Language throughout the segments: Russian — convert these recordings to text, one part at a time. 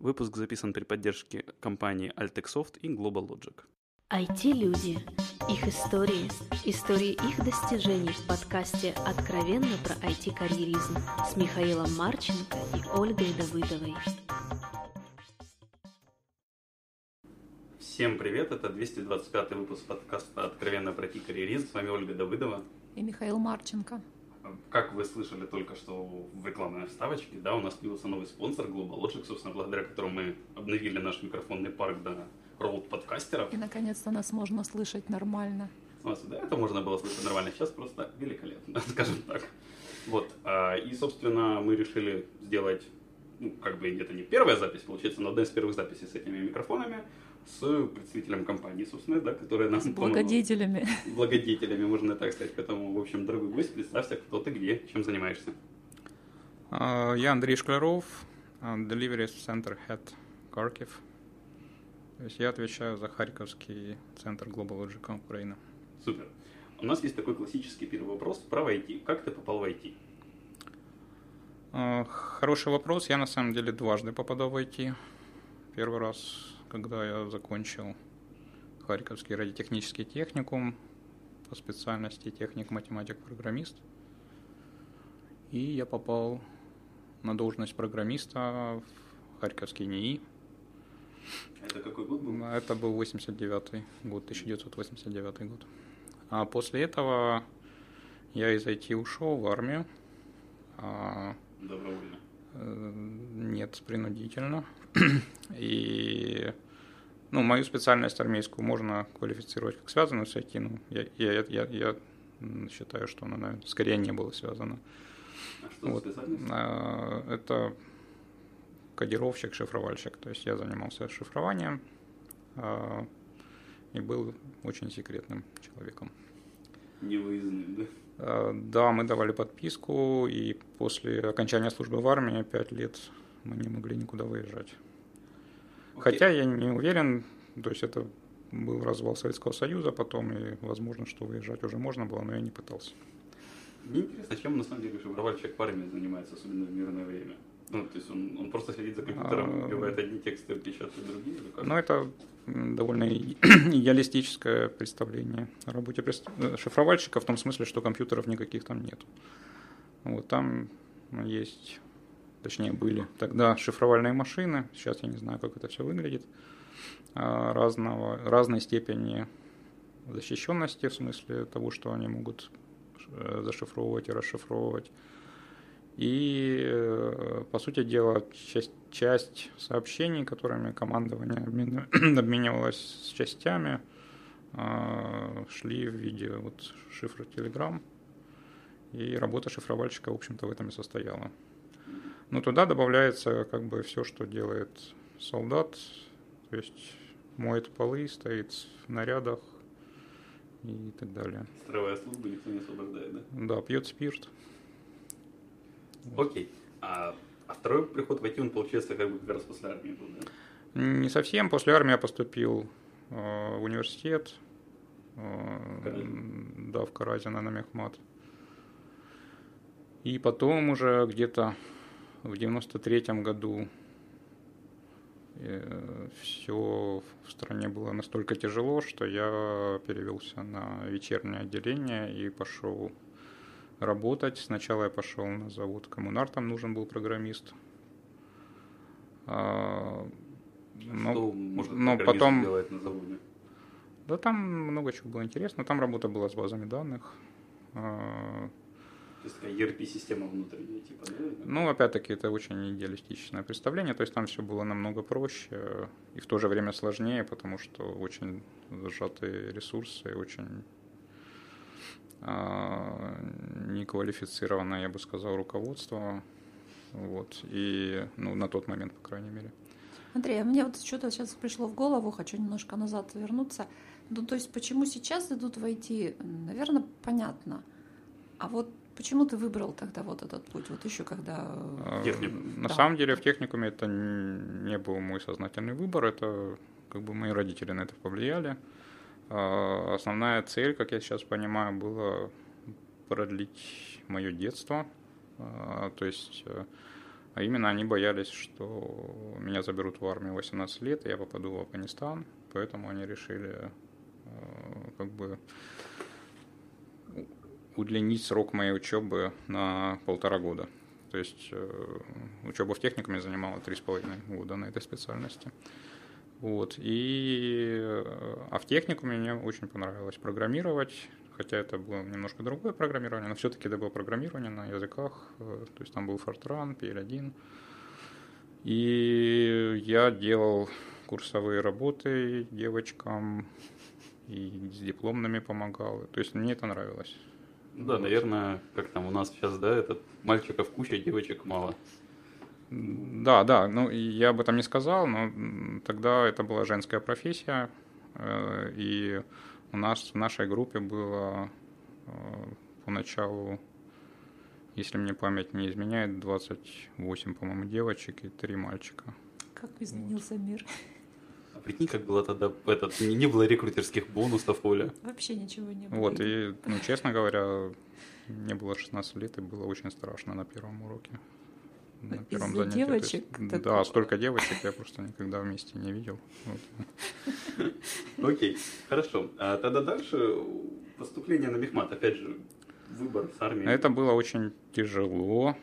Выпуск записан при поддержке компании Altexoft и Global Logic. IT-люди. Их истории. Истории их достижений в подкасте «Откровенно про IT-карьеризм» с Михаилом Марченко и Ольгой Давыдовой. Всем привет, это 225 выпуск подкаста «Откровенно про IT-карьеризм». С вами Ольга Давыдова. И Михаил Марченко. Как вы слышали только что в рекламной вставочке, да, у нас появился новый спонсор Global Logic, собственно, благодаря которому мы обновили наш микрофонный парк до роуд подкастеров. И наконец-то нас можно слышать нормально. Да, это можно было слышать нормально, сейчас просто великолепно, скажем так. Вот, а, и, собственно, мы решили сделать, ну, как бы это не первая запись, получается, но одна из первых записей с этими микрофонами с представителем компании, собственно, да, которая нам... С благодетелями. Благодетелями, можно так сказать. Поэтому, в общем, дорогой гость, представься, кто ты, где, чем занимаешься. А, я Андрей Шкляров, а, Delivery Center Head Kharkiv. То есть я отвечаю за Харьковский центр Global Logic Украина. Супер. У нас есть такой классический первый вопрос про IT. Как ты попал в IT? А, хороший вопрос. Я на самом деле дважды попадал в IT. Первый раз когда я закончил Харьковский радиотехнический техникум по специальности техник-математик-программист. И я попал на должность программиста в Харьковский НИИ. Это какой год был? Это был 89 год, 1989 год. А после этого я из IT ушел в армию. А, Добровольно? Э, нет, принудительно. И ну, мою специальность армейскую можно квалифицировать как связанную с IT. Ну, я, я, я, я считаю, что она, наверное, скорее не было связано. А что вот. А, это кодировщик, шифровальщик. То есть я занимался шифрованием а, и был очень секретным человеком. Невыездным, да? Да, мы давали подписку, и после окончания службы в армии пять лет мы не могли никуда выезжать. Okay. Хотя я не уверен, то есть это был развал Советского Союза потом, и возможно, что выезжать уже можно было, но я не пытался. Мне интересно, чем на самом деле шифровальщик в армии занимается, особенно в мирное время? Ну, то есть он, он просто сидит за компьютером, а, одни тексты, печатает другие? Или как? Ну, это довольно идеалистическое представление о работе э, шифровальщика в том смысле, что компьютеров никаких там нет. Вот там есть точнее были тогда шифровальные машины, сейчас я не знаю, как это все выглядит, а, разного, разной степени защищенности, в смысле того, что они могут э, зашифровывать и расшифровывать. И, э, по сути дела, часть, часть сообщений, которыми командование обменивалось с частями, а, шли в виде вот шифра Telegram. И работа шифровальщика, в общем-то, в этом и состояла. Но туда добавляется как бы все, что делает солдат, то есть моет полы, стоит в нарядах и так далее. Строевая служба никто не освобождает, да? Да, пьет спирт. Окей. А, а второй приход в IT, он получается как бы как раз после армии был, да? Не совсем. После армии я поступил э, в университет. Э, да, в Каразино на Мехмат. И потом уже где-то в 93 году э, все в стране было настолько тяжело, что я перевелся на вечернее отделение и пошел работать. Сначала я пошел на завод Коммунар, там нужен был программист. А, но, что может но потом делать на заводе? Да там много чего было интересно. Там работа была с базами данных. А, то есть такая ERP-система внутренняя, типа, да? Ну, опять-таки, это очень идеалистичное представление. То есть там все было намного проще и в то же время сложнее, потому что очень сжатые ресурсы, очень неквалифицированное, я бы сказал, руководство. Вот. И, ну, на тот момент, по крайней мере. Андрей, а мне вот что-то сейчас пришло в голову, хочу немножко назад вернуться. Ну, то есть, почему сейчас идут войти, наверное, понятно. А вот Почему ты выбрал тогда вот этот путь, вот еще когда... А, Техникум. На да. самом деле в техникуме это не был мой сознательный выбор, это как бы мои родители на это повлияли. А, основная цель, как я сейчас понимаю, была продлить мое детство. А, то есть А именно они боялись, что меня заберут в армию 18 лет, и я попаду в Афганистан, поэтому они решили как бы удлинить срок моей учебы на полтора года. То есть э, учеба в техникуме занимала три с половиной года на этой специальности. Вот. И, э, а в техникуме мне очень понравилось программировать, хотя это было немножко другое программирование, но все-таки это было программирование на языках, э, то есть там был Fortran, PL1. И я делал курсовые работы девочкам и с дипломными помогал. То есть мне это нравилось. Да, наверное, как там у нас сейчас, да, этот мальчиков куча, девочек мало. Да, да, ну я об этом не сказал, но тогда это была женская профессия, э, и у нас в нашей группе было э, поначалу, если мне память не изменяет, 28, по-моему, девочек и 3 мальчика. Как изменился вот. мир. А прикинь, как было тогда, этот, не было рекрутерских бонусов, Оля. Вообще ничего не было. Вот, и, ну, честно говоря, мне было 16 лет, и было очень страшно на первом уроке на первом занятии. девочек? Есть, да, столько девочек я просто никогда вместе не видел. Окей, хорошо. А тогда дальше поступление на Мехмат, опять же, выбор с армией. Это было очень тяжело,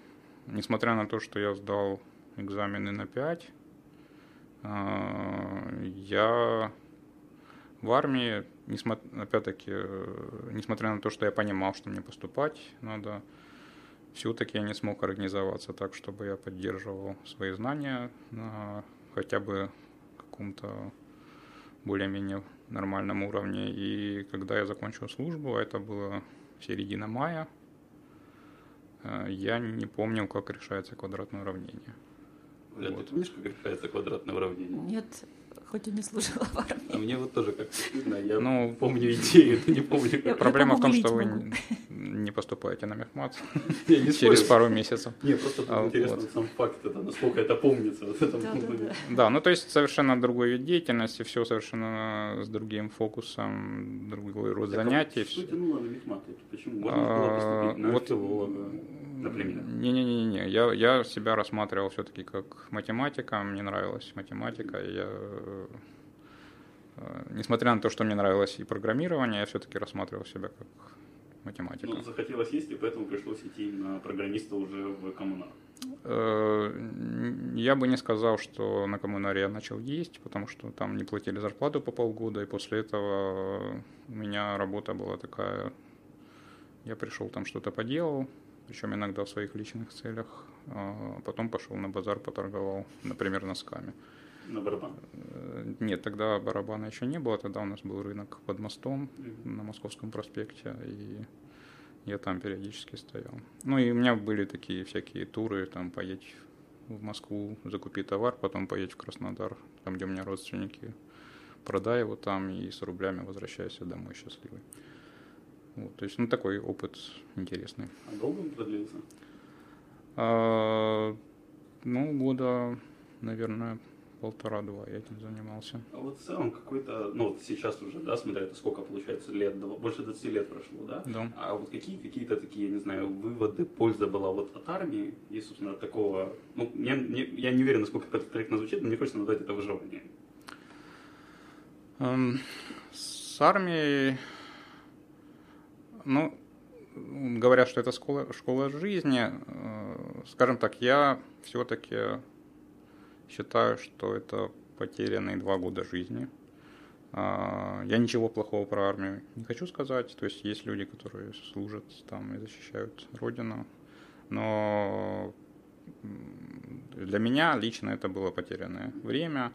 несмотря на то, что я сдал экзамены на 5. А, я в армии, опять-таки, э, несмотря на то, что я понимал, что мне поступать надо, все-таки я не смог организоваться так, чтобы я поддерживал свои знания на хотя бы каком-то более-менее нормальном уровне. И когда я закончил службу, а это было середина мая, э, я не помнил, как решается квадратное уравнение. Бля, вот. ты помнишь, как решается квадратное уравнение? Нет, хоть и не служила в армии. А мне вот тоже как-то стыдно, я ну, помню идею, но не помню. Как. Проблема в том, что вы не поступаете на мехмат через пару месяцев. Не, просто а, интересно сам факт, это, насколько это помнится. Да, ну то есть совершенно другой вид деятельности, все совершенно с другим фокусом, другой род занятий. Что тянуло на мехмат? Почему? Можно было поступить на археолога, например? Не-не-не, я, я себя рассматривал все-таки как математика, мне нравилась математика, я несмотря на то, что мне нравилось и программирование, я все-таки рассматривал себя как математика. Ну, захотелось есть, и поэтому пришлось идти на программиста уже в коммунар. Э, я бы не сказал, что на коммунаре я начал есть, потому что там не платили зарплату по полгода, и после этого у меня работа была такая, я пришел там что-то поделал, причем иногда в своих личных целях, а потом пошел на базар, поторговал, например, носками. На барабан? Э, нет, тогда барабана еще не было, тогда у нас был рынок под мостом mm-hmm. на Московском проспекте, и я там периодически стоял. Ну и у меня были такие всякие туры, там поедь в Москву, закупи товар, потом поедь в Краснодар, там, где у меня родственники, продай его там и с рублями возвращайся домой счастливый. Вот, то есть, ну, такой опыт интересный. А долго он продлился? А, ну, года, наверное, полтора-два я этим занимался. А вот в целом какой-то, ну вот сейчас уже, да, смотря это сколько получается лет, больше 20 лет прошло, да? Да. А вот какие какие-то такие, не знаю, выводы, польза была вот от армии и, собственно, такого, ну, мне, мне, я не уверен, насколько это корректно звучит, но мне хочется назвать это выживание. Um, с армией, ну, говорят, что это школа, школа жизни, э, скажем так, я все-таки Считаю, что это потерянные два года жизни. А, я ничего плохого про армию не хочу сказать. То есть есть люди, которые служат там и защищают Родину. Но для меня лично это было потерянное время.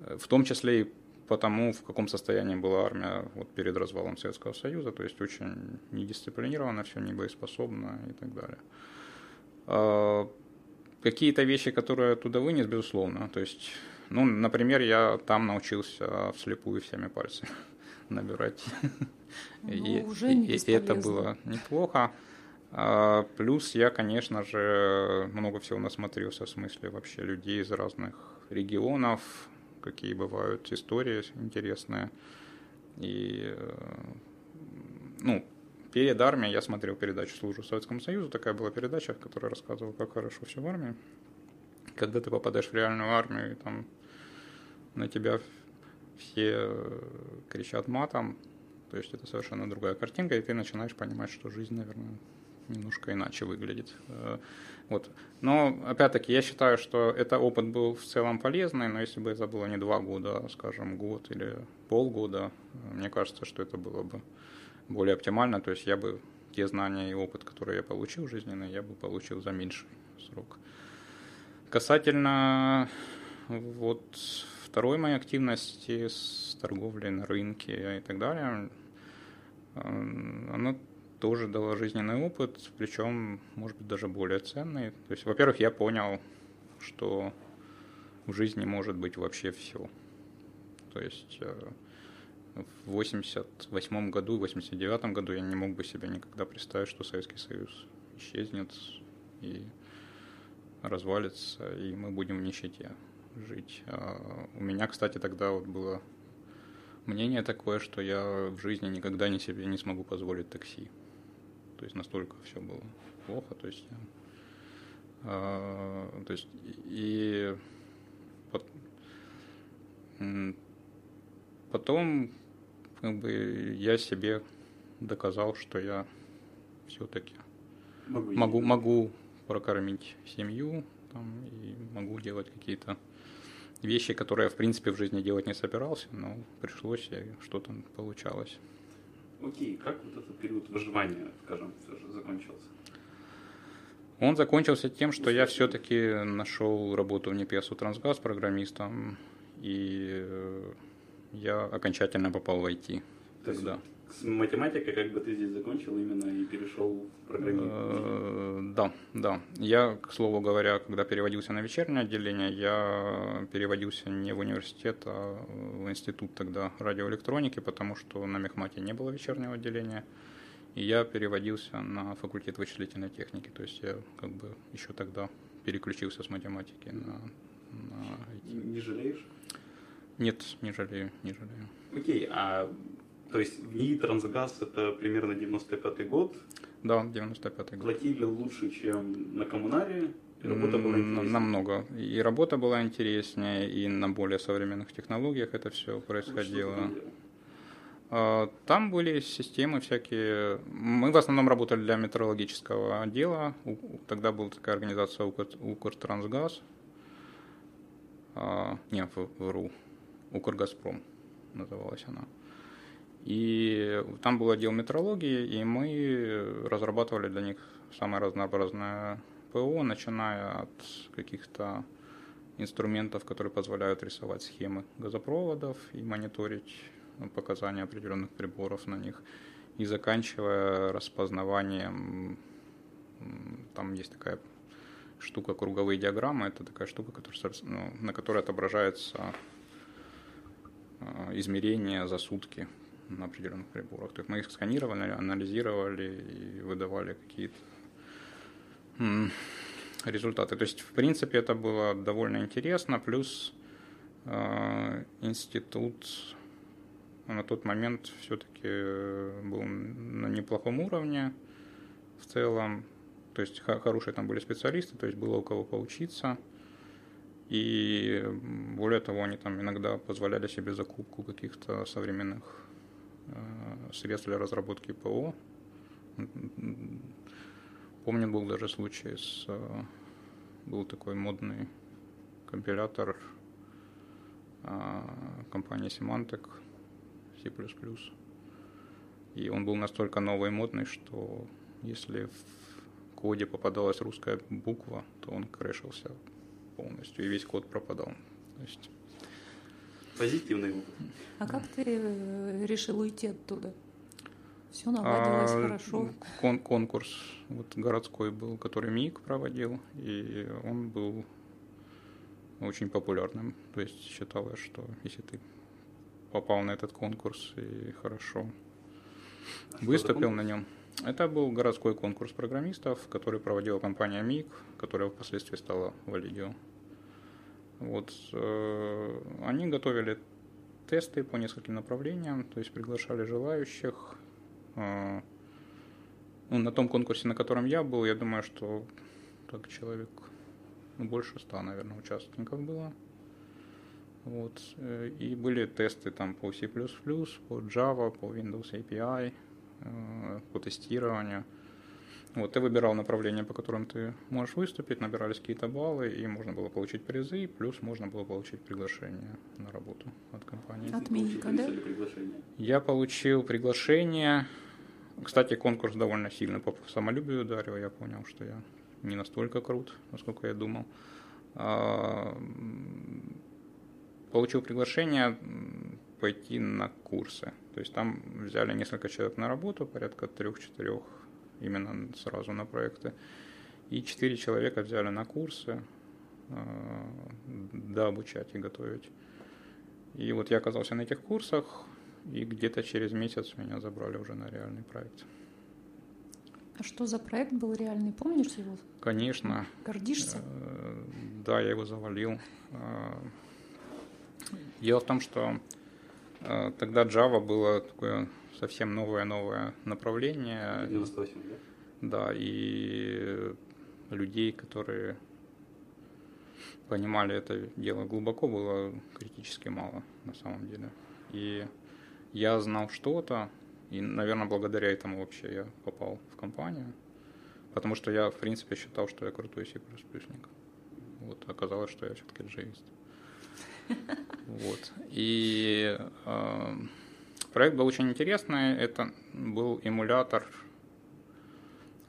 В том числе и потому, в каком состоянии была армия вот перед развалом Советского Союза. То есть очень недисциплинировано, все небоеспособно и так далее. Какие-то вещи, которые я оттуда вынес, безусловно. То есть, ну, например, я там научился вслепую всеми пальцами набирать. Ну, и, уже и, и это было неплохо. А, плюс я, конечно же, много всего насмотрелся в смысле вообще людей из разных регионов, какие бывают истории интересные. И, э, ну, Перед армией я смотрел передачу «Служу Советскому Союзу». Такая была передача, которая рассказывала, как хорошо все в армии. когда ты попадаешь в реальную армию, и там на тебя все кричат матом, то есть это совершенно другая картинка, и ты начинаешь понимать, что жизнь, наверное, немножко иначе выглядит. Э, вот. Но, опять-таки, я считаю, что это опыт был в целом полезный, но если бы это было не два года, а, скажем, год или полгода, мне кажется, что это было бы более оптимально. То есть я бы те знания и опыт, которые я получил жизненный, я бы получил за меньший срок. Касательно вот второй моей активности с торговлей на рынке и так далее, она тоже дала жизненный опыт, причем, может быть, даже более ценный. То есть, во-первых, я понял, что в жизни может быть вообще все. То есть э, в 88 году, в 89 году я не мог бы себе никогда представить, что Советский Союз исчезнет и развалится, и мы будем в нищете жить. А у меня, кстати, тогда вот было мнение такое, что я в жизни никогда не себе не смогу позволить такси. То есть настолько все было плохо. То есть, э, то есть и потом как бы я себе доказал, что я все-таки могу, могу, могу прокормить семью там, и могу делать какие-то вещи, которые я, в принципе, в жизни делать не собирался, но пришлось, и что-то получалось. Окей, как вот этот период выживания, скажем, все же закончился? Он закончился тем, что я все-таки нашел работу в НЕПЕСу Трансгаз программистом, и я окончательно попал в IT тогда. Есть с математикой как бы ты здесь закончил именно и перешел в программирование? Э, да, да. Я, к слову говоря, когда переводился на вечернее отделение, я переводился не в университет, а в институт тогда радиоэлектроники, потому что на Мехмате не было вечернего отделения. И я переводился на факультет вычислительной техники. То есть я как бы еще тогда переключился с математики на, на IT. Не жалеешь? Нет, не жалею, не жалею. Окей, а то есть в НИИ «Трансгаз» это примерно 95 год. Да, 95 год. Платили лучше, чем на коммунаре. Работа была интереснее. Намного. И работа была интереснее, и на более современных технологиях это все происходило. А, там были системы всякие. Мы в основном работали для метрологического отдела. Тогда была такая организация Укртрансгаз. А, не, ВРУ. Укргазпром называлась она. И там был отдел метрологии, и мы разрабатывали для них самое разнообразное ПО, начиная от каких-то инструментов, которые позволяют рисовать схемы газопроводов и мониторить показания определенных приборов на них, и заканчивая распознаванием, там есть такая штука круговые диаграммы, это такая штука, которая, ну, на которой отображается а, измерение за сутки на определенных приборах. То есть мы их сканировали, анализировали и выдавали какие-то результаты. То есть, в принципе, это было довольно интересно. Плюс э, институт на тот момент все-таки был на неплохом уровне в целом. То есть хорошие там были специалисты, то есть было у кого поучиться. И более того, они там иногда позволяли себе закупку каких-то современных Э, средств для разработки ПО. Помню, был даже случай с... Э, был такой модный компилятор э, компании Symantec C++. И он был настолько новый и модный, что если в коде попадалась русская буква, то он крэшился полностью, и весь код пропадал. То есть Позитивный опыт. А как ты э, решил уйти оттуда? Все наладилось а, хорошо. Кон конкурс вот городской был, который МИК проводил, и он был очень популярным. То есть считалось, что если ты попал на этот конкурс и хорошо а выступил на нем. Это был городской конкурс программистов, который проводила компания МИК, которая впоследствии стала Валидио. Вот, э, они готовили тесты по нескольким направлениям, то есть приглашали желающих. Э, ну, на том конкурсе, на котором я был, я думаю, что так человек ну, больше ста, наверное, участников было. Вот. Э, и были тесты там по C++, по Java, по Windows API, по тестированию. Вот, ты выбирал направление, по которым ты можешь выступить, набирались какие-то баллы, и можно было получить призы, плюс можно было получить приглашение на работу от компании. Отменника, да? Я получил приглашение. Кстати, конкурс довольно сильно по самолюбию ударил. Я понял, что я не настолько крут, насколько я думал. А, получил приглашение пойти на курсы. То есть там взяли несколько человек на работу, порядка трех-четырех именно сразу на проекты. И четыре человека взяли на курсы, э, да, обучать и готовить. И вот я оказался на этих курсах, и где-то через месяц меня забрали уже на реальный проект. А что за проект был реальный? Помнишь его? Конечно. Гордишься? Э, да, я его завалил. Э, дело в том, что тогда Java было такое совсем новое-новое направление. 98, да? Да, и людей, которые понимали это дело глубоко, было критически мало на самом деле. И я знал что-то, и, наверное, благодаря этому вообще я попал в компанию, потому что я, в принципе, считал, что я крутой C++. Вот, оказалось, что я все-таки джавист. Вот. И э, Проект был очень интересный. Это был эмулятор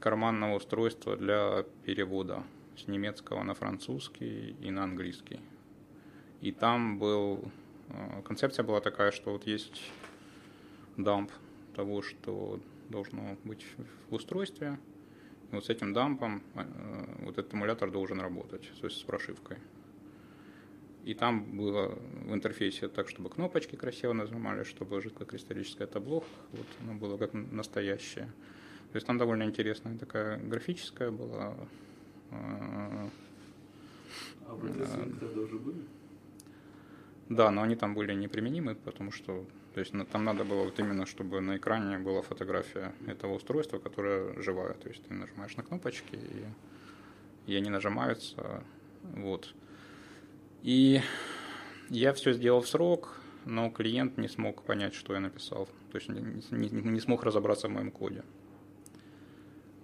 карманного устройства для перевода с немецкого на французский и на английский. И там был... Э, концепция была такая, что вот есть дамп того, что должно быть в устройстве. И вот с этим дампом э, вот этот эмулятор должен работать, то есть с прошивкой. И там было в интерфейсе так, чтобы кнопочки красиво нажимали, чтобы жидкокристаллическое табло, вот оно было как настоящее. То есть там довольно интересная такая графическая была. А тогда уже были? Да, но они там были неприменимы, потому что то есть там надо было вот именно, чтобы на экране была фотография этого устройства, которое живая. То есть ты нажимаешь на кнопочки, и, и они нажимаются. Вот. И я все сделал в срок, но клиент не смог понять, что я написал. То есть не, не, не смог разобраться в моем коде.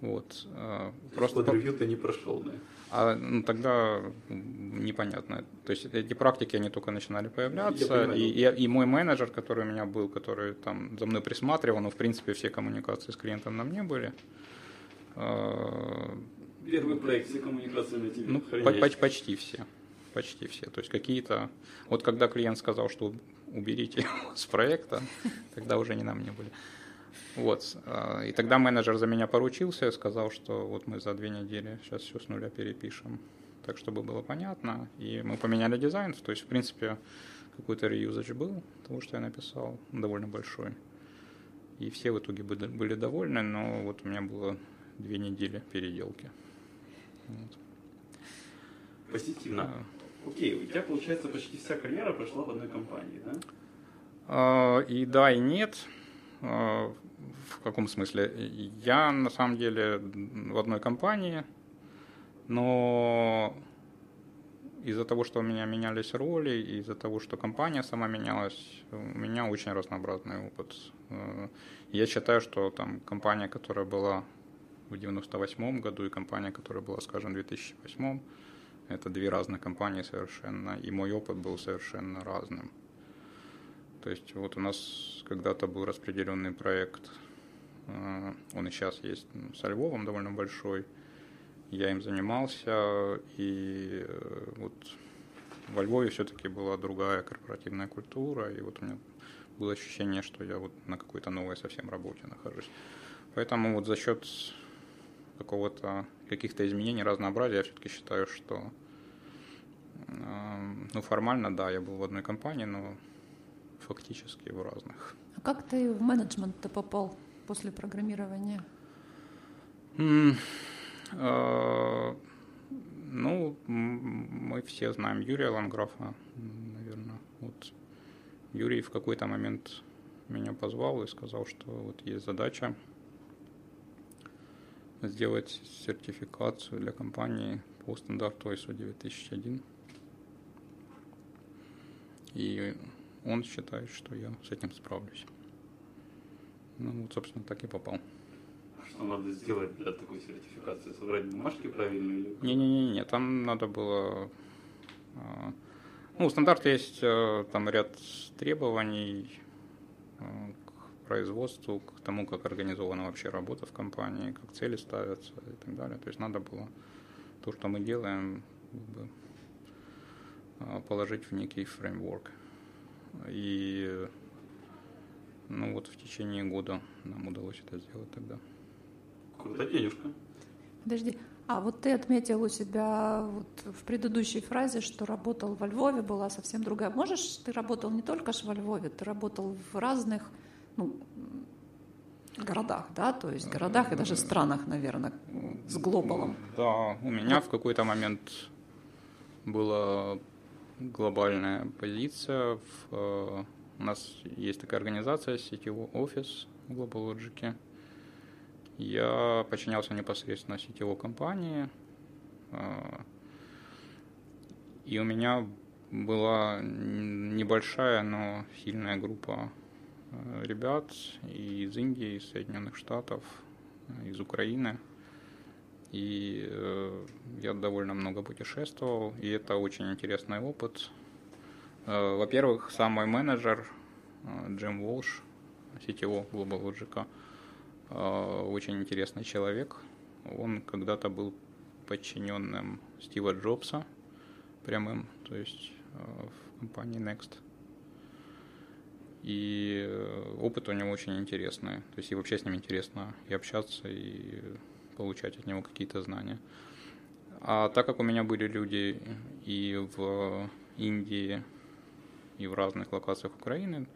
Вот. А, просто под ревью ты не прошел, да? А ну, тогда непонятно. То есть эти практики, они только начинали появляться. И, и, и мой менеджер, который у меня был, который там за мной присматривал, ну, в принципе, все коммуникации с клиентом на мне были. А, Первый проект, все коммуникации на тебе. Ну, по- почти все почти все. То есть какие-то... Вот когда клиент сказал, что уберите с проекта, тогда уже не нам не были. Вот. А, и тогда менеджер за меня поручился, сказал, что вот мы за две недели сейчас все с нуля перепишем. Так, чтобы было понятно. И мы поменяли дизайн. То есть, в принципе, какой-то реюзач был того, что я написал, довольно большой. И все в итоге были довольны, но вот у меня было две недели переделки. Вот. Позитивно. Окей, у тебя, получается, почти вся карьера прошла в одной компании, да? А, и да, и нет. А, в каком смысле? Я, на самом деле, в одной компании, но из-за того, что у меня менялись роли, из-за того, что компания сама менялась, у меня очень разнообразный опыт. А, я считаю, что там компания, которая была в 98 году, и компания, которая была, скажем, в 2008 это две разные компании совершенно, и мой опыт был совершенно разным. То есть вот у нас когда-то был распределенный проект, э, он и сейчас есть ну, со Львовом довольно большой. Я им занимался, и э, вот во Львове все-таки была другая корпоративная культура, и вот у меня было ощущение, что я вот на какой-то новой совсем работе нахожусь. Поэтому вот за счет какого-то каких-то изменений, разнообразия, я все-таки считаю, что ну, формально, да, я был в одной компании, но фактически в разных. А как ты в менеджмент-то попал после программирования? Mm, э, ну, мы все знаем Юрия Ланграфа, наверное. Вот Юрий в какой-то момент меня позвал и сказал, что вот есть задача сделать сертификацию для компании по стандарту ISO 9001. И он считает, что я с этим справлюсь. Ну вот, собственно, так и попал. Что надо сделать для такой сертификации? Собрать бумажки правильные? Не-не-не, там надо было... а, Ну, в стандарте есть э, там ряд требований к производству, к тому, как организована вообще работа в компании, как цели ставятся и так далее. То есть надо было то, что мы делаем, а, положить в некий фреймворк. И ну вот в течение года нам удалось это сделать тогда. Круто денежка. Подожди, а вот ты отметил у себя вот в предыдущей фразе, что работал во Львове, была совсем другая. Можешь, ты работал не только ж во Львове, ты работал в разных ну, городах, да, то есть городах и даже странах, наверное, с глобалом. Да, у меня в какой-то момент была глобальная позиция. В, э, у нас есть такая организация, сетевой офис в Global Logic. Я подчинялся непосредственно сетевой компании. э, И у меня была небольшая, но сильная группа ребят и из Индии, из Соединенных Штатов, э, из Украины. И э, я довольно много путешествовал, и это очень интересный опыт. Э, во-первых, сам мой менеджер э, Джим Волш, сетевого Global Logic, э, очень интересный человек. Он когда-то был подчиненным Стива Джобса прямым, то есть э, в компании Next. И э, опыт у него очень интересный. То есть и вообще с ним интересно и общаться, и получать от него какие-то знания. А так как у меня были люди и в Индии, и в разных локациях Украины,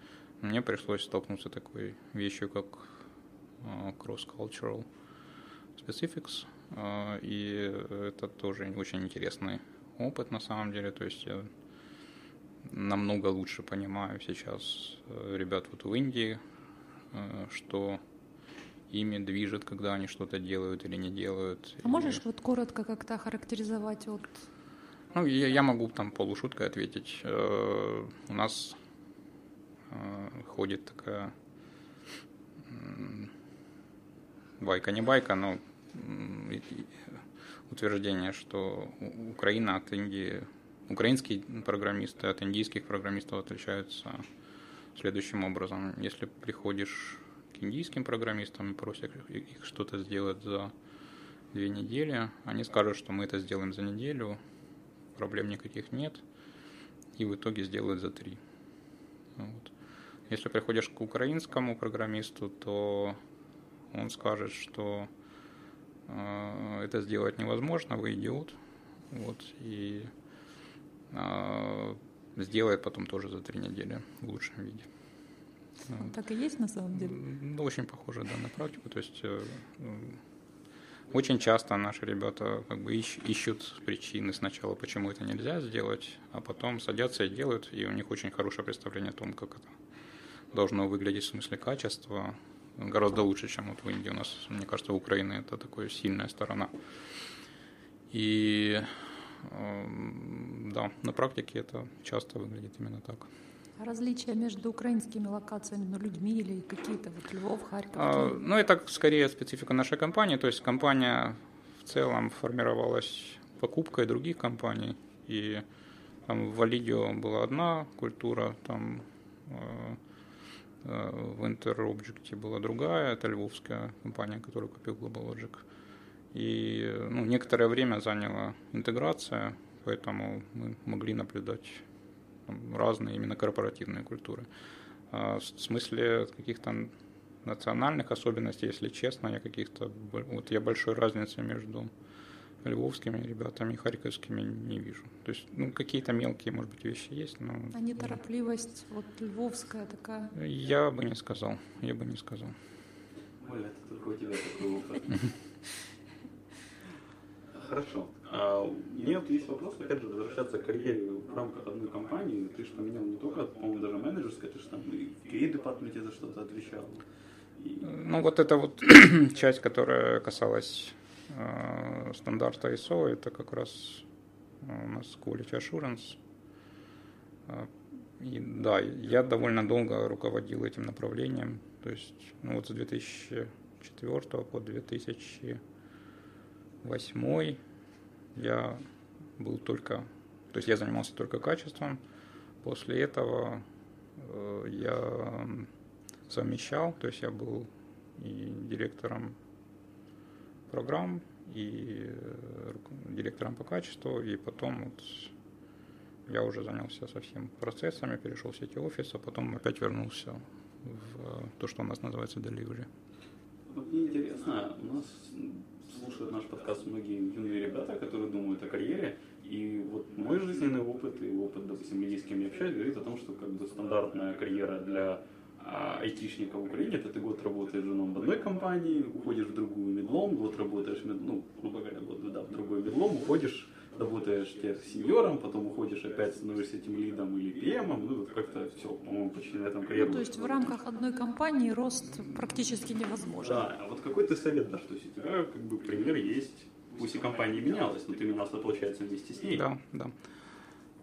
мне пришлось столкнуться с такой вещью, как э, cross-cultural specifics. Э, И это тоже очень интересный опыт на самом деле. То есть намного лучше понимаю сейчас э, ребят вот в Индии, э, что ими движет, когда они что-то делают или не делают. А можешь вот коротко как-то характеризовать вот Ну, я, я могу там полушуткой ответить. Э, У нас ходит такая байка, не байка, но утверждение, что Украина от Индии, украинские программисты от индийских программистов отличаются следующим образом. Если приходишь к индийским программистам и просишь их что-то сделать за две недели, они скажут, что мы это сделаем за неделю, проблем никаких нет, и в итоге сделают за три. Вот. Если приходишь к украинскому программисту, то он скажет, что э, это сделать невозможно, вы идиот, вот, и сделает потом тоже за три недели в лучшем виде. Вот. так и есть на самом деле? Ну, очень похоже, да, на практику. То есть э, очень часто наши ребята как бы ищ- ищут причины сначала, почему это нельзя сделать, а потом садятся и делают, и у них очень хорошее представление о том, как это должно выглядеть в смысле качества, гораздо лучше, чем вот в Индии. У нас, мне кажется, у Украины это такая сильная сторона. И да, на практике это часто выглядит именно так. А различия между украинскими локациями, ну, людьми или какие-то вот Львов, Харьков? А? Ну, это скорее специфика нашей компании. То есть компания в целом формировалась покупкой других компаний. И там в Валидио была одна культура, там э, э, в Interobject была другая, это львовская компания, которую купил Global Logic. И ну, некоторое время заняла интеграция, поэтому мы могли наблюдать разные именно корпоративные культуры. А в смысле каких-то национальных особенностей, если честно, я каких-то вот я большой разницы между львовскими ребятами и харьковскими не вижу. То есть, ну, какие-то мелкие, может быть, вещи есть, но А неторопливость вот львовская такая. я бы не сказал, я бы не сказал. Оля, это только у тебя такой опыт. Хорошо. А у меня вот есть вопрос, опять же, возвращаться к карьере в рамках одной компании. Ты же поменял не только, по-моему, даже менеджерское, ты же там и в QA-департаменте за что-то отвечал. И- Ну, вот это вот часть, которая касалась э, стандарта ISO это как раз у нас Quality Assurance. И да, я довольно долго руководил этим направлением. То есть ну, вот с 2004 по 2008 я был только, то есть я занимался только качеством. После этого э, я совмещал, то есть я был и директором программ, и э, директором по качеству, и потом вот я уже занялся совсем процессами, перешел в сети офиса, потом опять вернулся в то, что у нас называется delivery. Вот мне интересно, у нас слушают наш подкаст многие юные ребята, которые думают о карьере, и вот мой жизненный опыт и опыт, допустим, людей, с кем я общаюсь, говорит о том, что как бы стандартная карьера для а, айтишника в Украине, это ты год работаешь женом в одной компании, уходишь в другую медлом, год работаешь, ну, грубо говоря, год да, в другой медлом, уходишь работаешь тех сеньором, потом уходишь опять становишься этим лидом или PM, ну вот как-то все, по-моему, почти на этом карьеру. Ну, то есть в рамках одной компании рост практически невозможен. Да, а вот какой ты совет дашь? То есть у тебя как бы пример есть, пусть и компания менялась, но ты менялся, получается, вместе с ней. Да, да.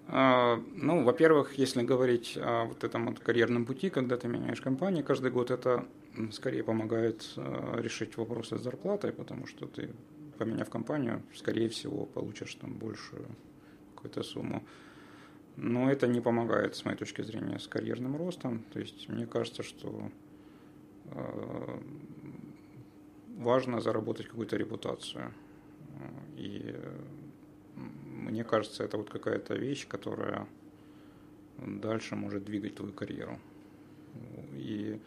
А, ну, во-первых, если говорить о вот этом вот карьерном пути, когда ты меняешь компанию, каждый год это скорее помогает а, решить вопросы с зарплатой, потому что ты поменяв компанию, скорее всего, получишь там большую какую-то сумму. Но это не помогает, с моей точки зрения, с карьерным ростом. То есть мне кажется, что э, важно заработать какую-то репутацию. И мне кажется, это вот какая-то вещь, которая дальше может двигать твою карьеру. И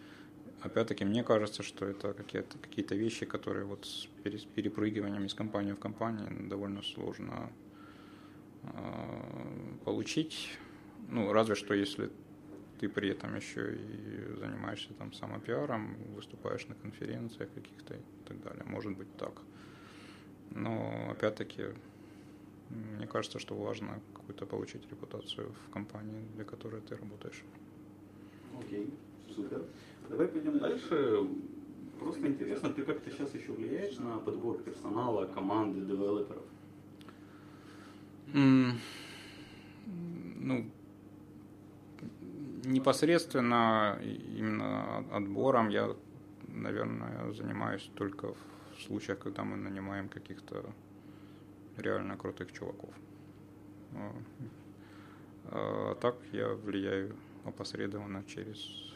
опять-таки, мне кажется, что это какие-то какие вещи, которые вот с перепрыгиванием из компании в компанию довольно сложно э, получить. Ну, разве что если ты при этом еще и занимаешься там самопиаром, выступаешь на конференциях каких-то и так далее. Может быть так. Но опять-таки, мне кажется, что важно какую-то получить репутацию в компании, для которой ты работаешь. Окей, okay, супер. Давай пойдем дальше. Просто интересно, ты как-то сейчас еще влияешь на подбор персонала, команды, девелоперов? Mm, ну, непосредственно именно отбором я, наверное, занимаюсь только в случаях, когда мы нанимаем каких-то реально крутых чуваков. А, а так я влияю опосредованно через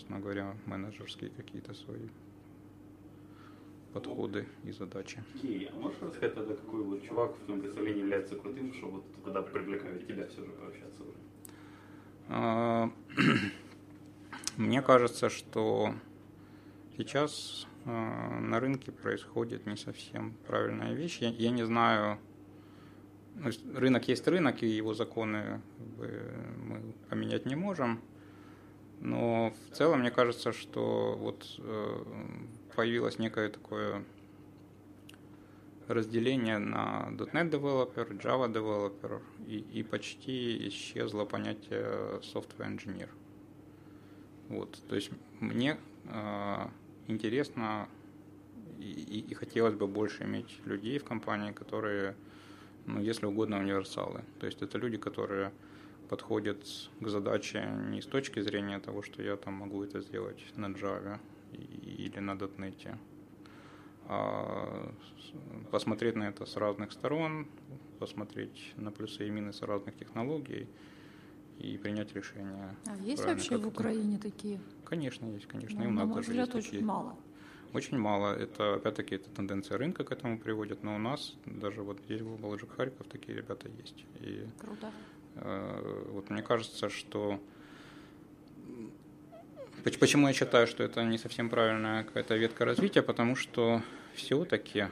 собственно говоря, менеджерские какие-то свои подходы и задачи. Окей, а можешь рассказать тогда, какой вот чувак в твоем представлении является крутым, что вот когда привлекают тебя все же пообщаться уже? А, мне кажется, что сейчас а, на рынке происходит не совсем правильная вещь. Я, я не знаю, ну, рынок есть рынок, и его законы мы поменять не можем. Но в целом мне кажется, что вот э, появилось некое такое разделение на .NET Developer, Java Developer, и, и почти исчезло понятие Software Engineer. Вот, то есть мне э, интересно и, и хотелось бы больше иметь людей в компании, которые, ну, если угодно, универсалы. То есть это люди, которые подходит к задаче не с точки зрения того, что я там могу это сделать на Java или на .NET, а посмотреть на это с разных сторон, посмотреть на плюсы и минусы разных технологий и принять решение. А есть вообще в Украине такие? Конечно, есть, конечно. Ну, и у нас на мой взгляд, очень такие. мало. Очень мало. Это, опять-таки, это тенденция рынка к этому приводит, но у нас даже вот здесь в Волжик Харьков такие ребята есть. И Круто. Э, вот мне кажется, что Почему я считаю, что это не совсем правильная какая-то ветка развития? Потому что все-таки,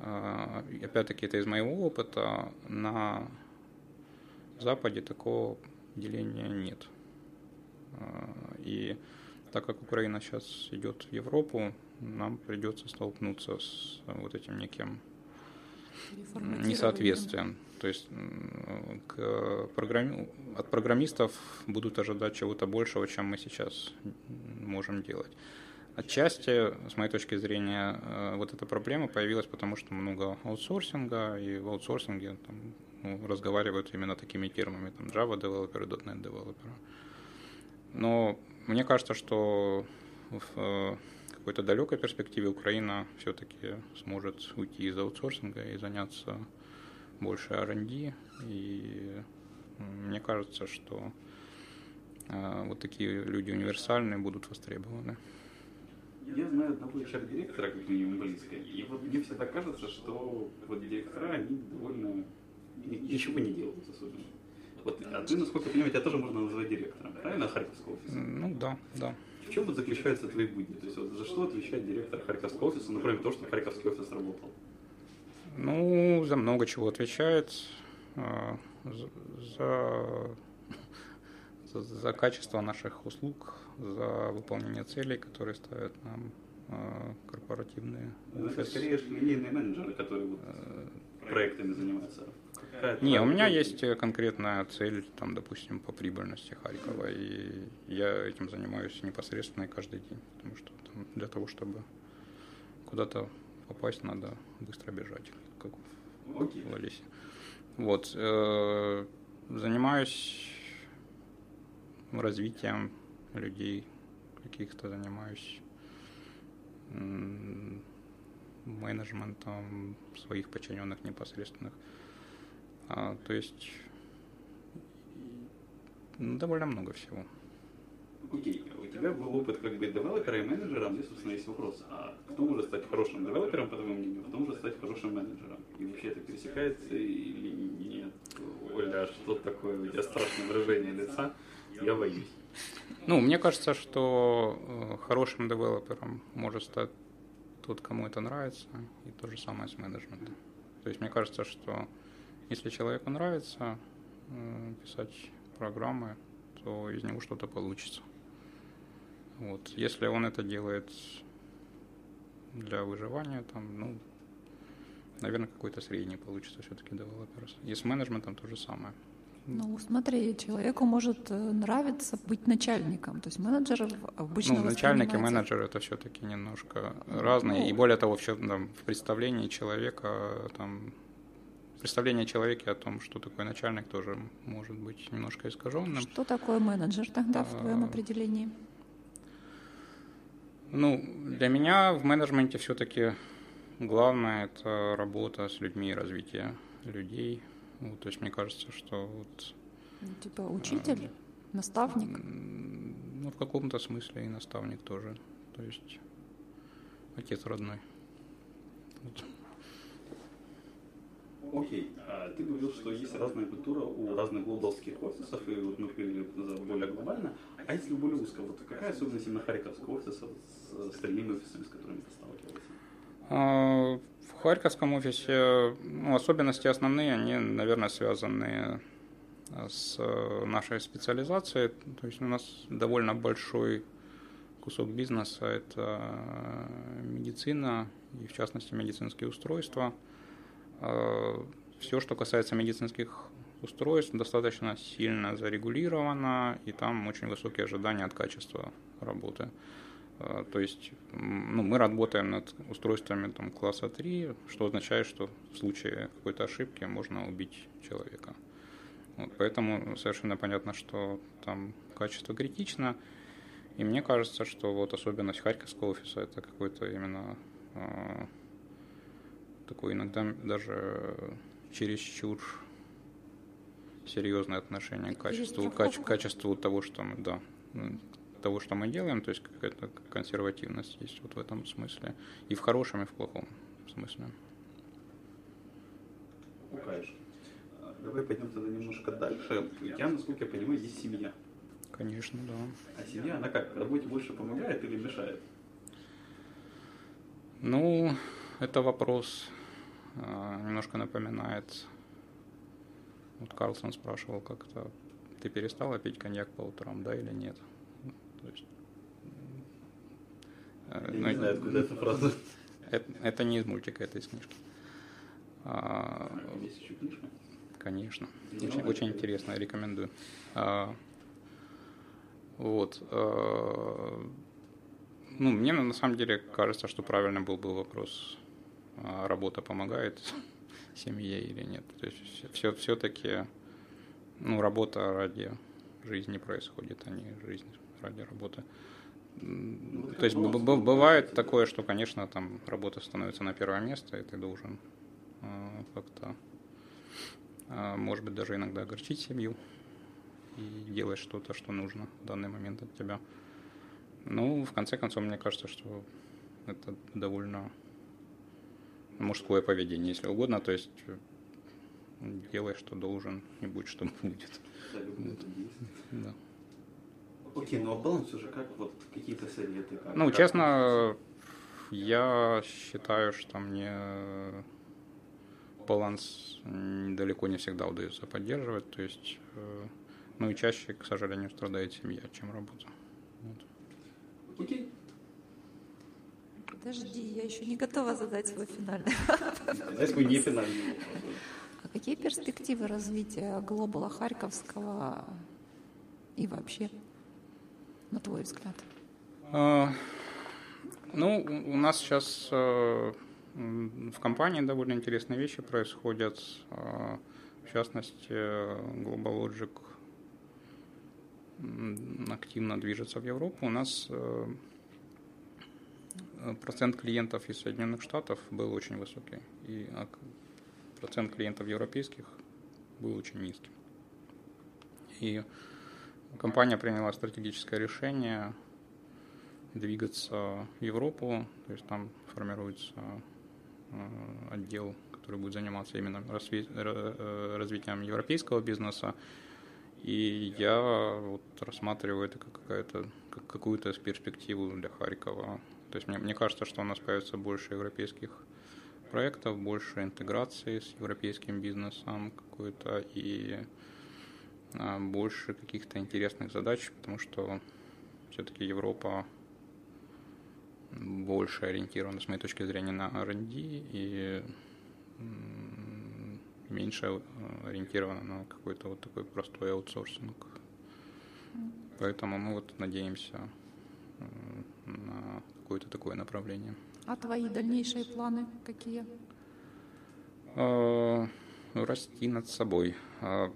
э, опять-таки это из моего опыта, на Западе такого деления нет. Э, и так как Украина сейчас идет в Европу, нам придется столкнуться с вот этим неким несоответствием. То есть к программи... от программистов будут ожидать чего-то большего, чем мы сейчас можем делать. Отчасти, с моей точки зрения, э, вот эта проблема появилась потому, что много аутсорсинга, и в аутсорсинге там, ну, разговаривают именно такими терминами, там Java девелоперы, .NET девелоперы. Но мне кажется, что в э, какой-то далекой перспективе Украина все-таки сможет уйти из аутсорсинга и заняться больше R&D. И мне кажется, что э, вот такие люди универсальные будут востребованы. Я знаю одного HR-директора, как минимум близко, и вот мне всегда кажется, что вот директора, они довольно ничего не делают особенно. Вот, а ты, насколько я понимаю, тебя тоже можно назвать директором, правильно, Харьковского офиса? Ну да, да. В чем вот заключаются твои будни? То есть вот за что отвечает директор Харьковского офиса, например, то, что Харьковский офис работал? Ну, за много чего отвечает. А, за, за, за качество наших услуг, за выполнение целей, которые ставят нам а, корпоративные ну, Это скорее линейные менеджеры, которые вот э, проектами занимаются. Не, у меня есть конкретная цель, там, допустим, по прибыльности Харькова, и я этим занимаюсь непосредственно каждый день, потому что там, для того, чтобы куда-то попасть, надо быстро бежать, как в okay. Алисе. Вот, э, занимаюсь развитием людей каких-то, занимаюсь менеджментом своих подчиненных непосредственных. А, то есть ну, довольно много всего. Окей, okay. у тебя был опыт как бы девелопера и менеджера, здесь, собственно, есть вопрос, а кто может стать хорошим девелопером, по твоему мнению, кто может стать хорошим менеджером? И вообще это пересекается или нет? Оля, что такое? У тебя страшное выражение лица, я боюсь. Ну, мне кажется, что э, хорошим девелопером может стать тот, кому это нравится, и то же самое с менеджментом. То есть мне кажется, что если человеку нравится э, писать программы, то из него что-то получится. Вот. Если он это делает для выживания, там, ну, наверное, какой-то средний получится все-таки девелопер. И с менеджментом то же самое. Ну, смотри, человеку может э, нравиться быть начальником, то есть менеджер обычно Ну, начальник и менеджер это все-таки немножко разные, ну, и более того, в, там, в представлении человека там представление человека о том, что такое начальник, тоже может быть немножко искаженным. Что такое менеджер тогда в твоем а, определении? Ну, для меня в менеджменте все-таки главное это работа с людьми и развитие людей. Вот, то есть мне кажется, что вот... Ну, типа учитель, а, наставник? Ну, в каком-то смысле и наставник тоже. То есть отец родной. Вот. Окей, а ты говорил, что есть разная культура у разных глобалских офисов, и вот мы говорили более глобально. А если более узко, вот какая особенность именно Харьковского офиса с остальными офисами, с которыми ты сталкивался? А, в Харьковском офисе ну, особенности основные, они, наверное, связаны с нашей специализацией. То есть у нас довольно большой кусок бизнеса – это медицина, и в частности медицинские устройства – Э, Все, что касается медицинских устройств, достаточно сильно зарегулировано, и там очень высокие ожидания от качества работы. Э, то есть ну, мы работаем над устройствами там, класса 3, что означает, что в случае какой-то ошибки можно убить человека. Вот, поэтому совершенно понятно, что там качество критично. И мне кажется, что вот особенность Харьковского офиса это какой-то именно э, такое иногда даже чересчур серьезное отношение к качеству, каче, качеству того, что мы, да, ну, того, что мы делаем, то есть какая-то консервативность есть вот в этом смысле. И в хорошем, и в плохом смысле. Укаешь. Давай пойдем тогда немножко дальше. У тебя, насколько я понимаю, есть семья. Конечно, да. А семья, она как, работе больше помогает или мешает? Ну, это вопрос а, немножко напоминает. Вот Карлсон спрашивал как-то, ты перестала пить коньяк по утрам, да или нет? То есть, э, Я ну, не знаю, откуда эта фраза. Это, это не из мультика, это из книжки. А, есть еще книжка? Конечно. Очень, очень интересно, рекомендую. А, вот. А, ну, мне на самом деле кажется, что правильно был бы вопрос, работа помогает семье или нет. То есть все, все-таки ну, работа ради жизни происходит, а не жизнь ради работы. Ну, То есть бывает такое, что, конечно, там работа становится на первое место, и ты должен э, как-то, э, может быть, даже иногда огорчить семью и делать что-то, что нужно в данный момент от тебя. Ну, в конце концов, мне кажется, что это довольно мужское поведение, если угодно. То есть делай, что должен, и будь, что будет. Да. Окей, ну а баланс уже как? Вот какие-то советы? Как, ну, как честно, я считаю, что мне баланс далеко не всегда удается поддерживать. То есть, э, ну и чаще, к сожалению, страдает семья, чем работа. Вот. Окей. Подожди, я еще не готова задать свой финальный вопрос. свой не финальный. А какие перспективы развития глобала Харьковского и вообще, на твой взгляд? А, ну, у нас сейчас а, в компании довольно интересные вещи происходят. А, в частности, Global Logic активно движется в Европу. У нас процент клиентов из Соединенных Штатов был очень высокий. И процент клиентов европейских был очень низким. И компания приняла стратегическое решение двигаться в Европу, то есть там формируется э, отдел, который будет заниматься именно э, развитием европейского бизнеса. И я вот рассматриваю это как как какую-то перспективу для Харькова. То есть мне, мне кажется, что у нас появится больше европейских проектов, больше интеграции с европейским бизнесом какой-то и а, больше каких-то интересных задач, потому что все-таки Европа больше ориентирована, с моей точки зрения, на R&D и меньше а, ориентирована на какой-то вот такой простой аутсорсинг. Поэтому мы вот надеемся на какое-то такое направление. А твои дальнейшие планы какие? А, расти над собой. А,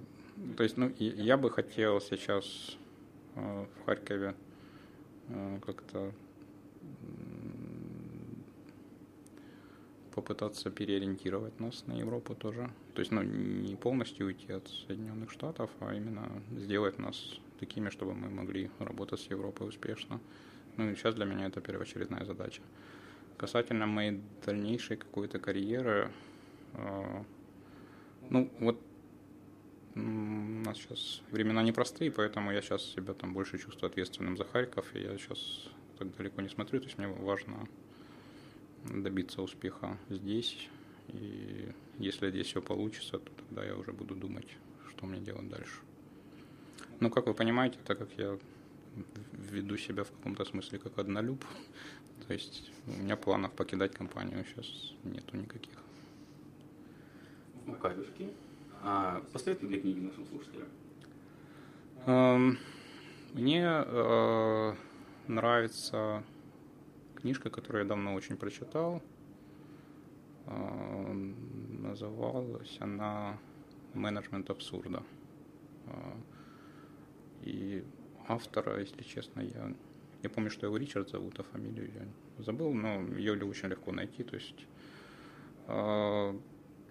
то есть, ну, я бы хотел сейчас а, в Харькове как-то попытаться переориентировать нас на Европу тоже. То есть, ну, не полностью уйти от Соединенных Штатов, а именно сделать нас такими, чтобы мы могли работать с Европой успешно. Ну, и сейчас для меня это первоочередная задача. Касательно моей дальнейшей какой-то карьеры, э, ну вот у нас сейчас времена непростые, поэтому я сейчас себя там больше чувствую ответственным за Харьков, и я сейчас так далеко не смотрю, то есть мне важно добиться успеха здесь, и если здесь все получится, то тогда я уже буду думать, что мне делать дальше. Ну, как вы понимаете, так как я веду себя в каком-то смысле как однолюб, то есть у меня планов покидать компанию сейчас нету никаких. Кадушки. А посоветуй две книги нашим слушателям. Эм, мне э, нравится книжка, которую я давно очень прочитал. Э, называлась она «Менеджмент абсурда». Э, и автора, если честно, я я помню, что его Ричард зовут, а фамилию я забыл, но ее очень легко найти. То есть э,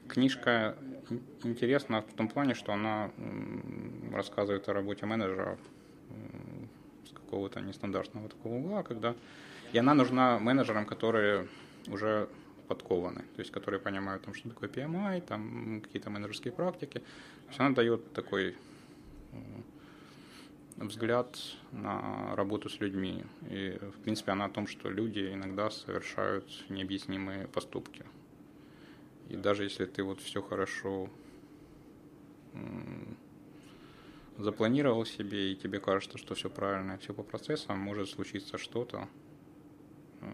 книжка интересна в том плане, что она рассказывает о работе менеджера с какого-то нестандартного такого угла, когда и она нужна менеджерам, которые уже подкованы, то есть которые понимают, там, что такое PMI, там какие-то менеджерские практики. То есть она дает такой взгляд на работу с людьми. И, в принципе, она о том, что люди иногда совершают необъяснимые поступки. И даже если ты вот все хорошо запланировал себе, и тебе кажется, что все правильно, все по процессам, может случиться что-то, э,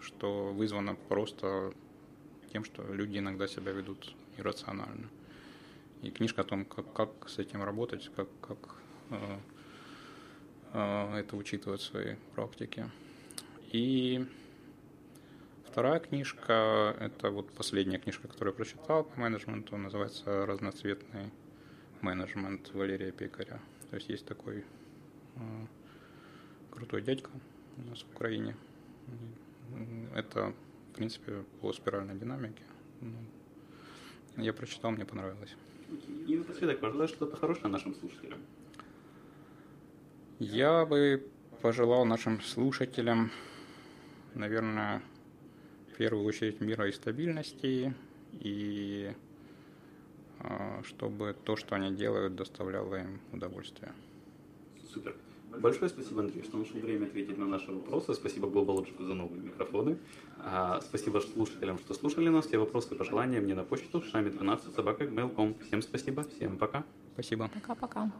что вызвано просто тем, что люди иногда себя ведут иррационально. И книжка о том, как, как с этим работать, как, как э, это учитывать в своей практике. И вторая книжка, это вот последняя книжка, которую я прочитал по менеджменту, называется «Разноцветный менеджмент» Валерия Пекаря. То есть есть такой э, крутой дядька у нас в Украине. Это, в принципе, по спиральной динамике. Ну, я прочитал, мне понравилось. И напоследок, пожелай что-то хорошее нашим слушателям. Я бы пожелал нашим слушателям, наверное, в первую очередь мира и стабильности, и а, чтобы то, что они делают, доставляло им удовольствие. Супер. Большое спасибо, Андрей, что нашел время ответить на наши вопросы. Спасибо GlobalLogic за новые микрофоны. А, спасибо слушателям, что слушали нас. Все вопросы и пожелания мне на почту шами12 собака Всем спасибо, всем пока. Спасибо. Пока-пока.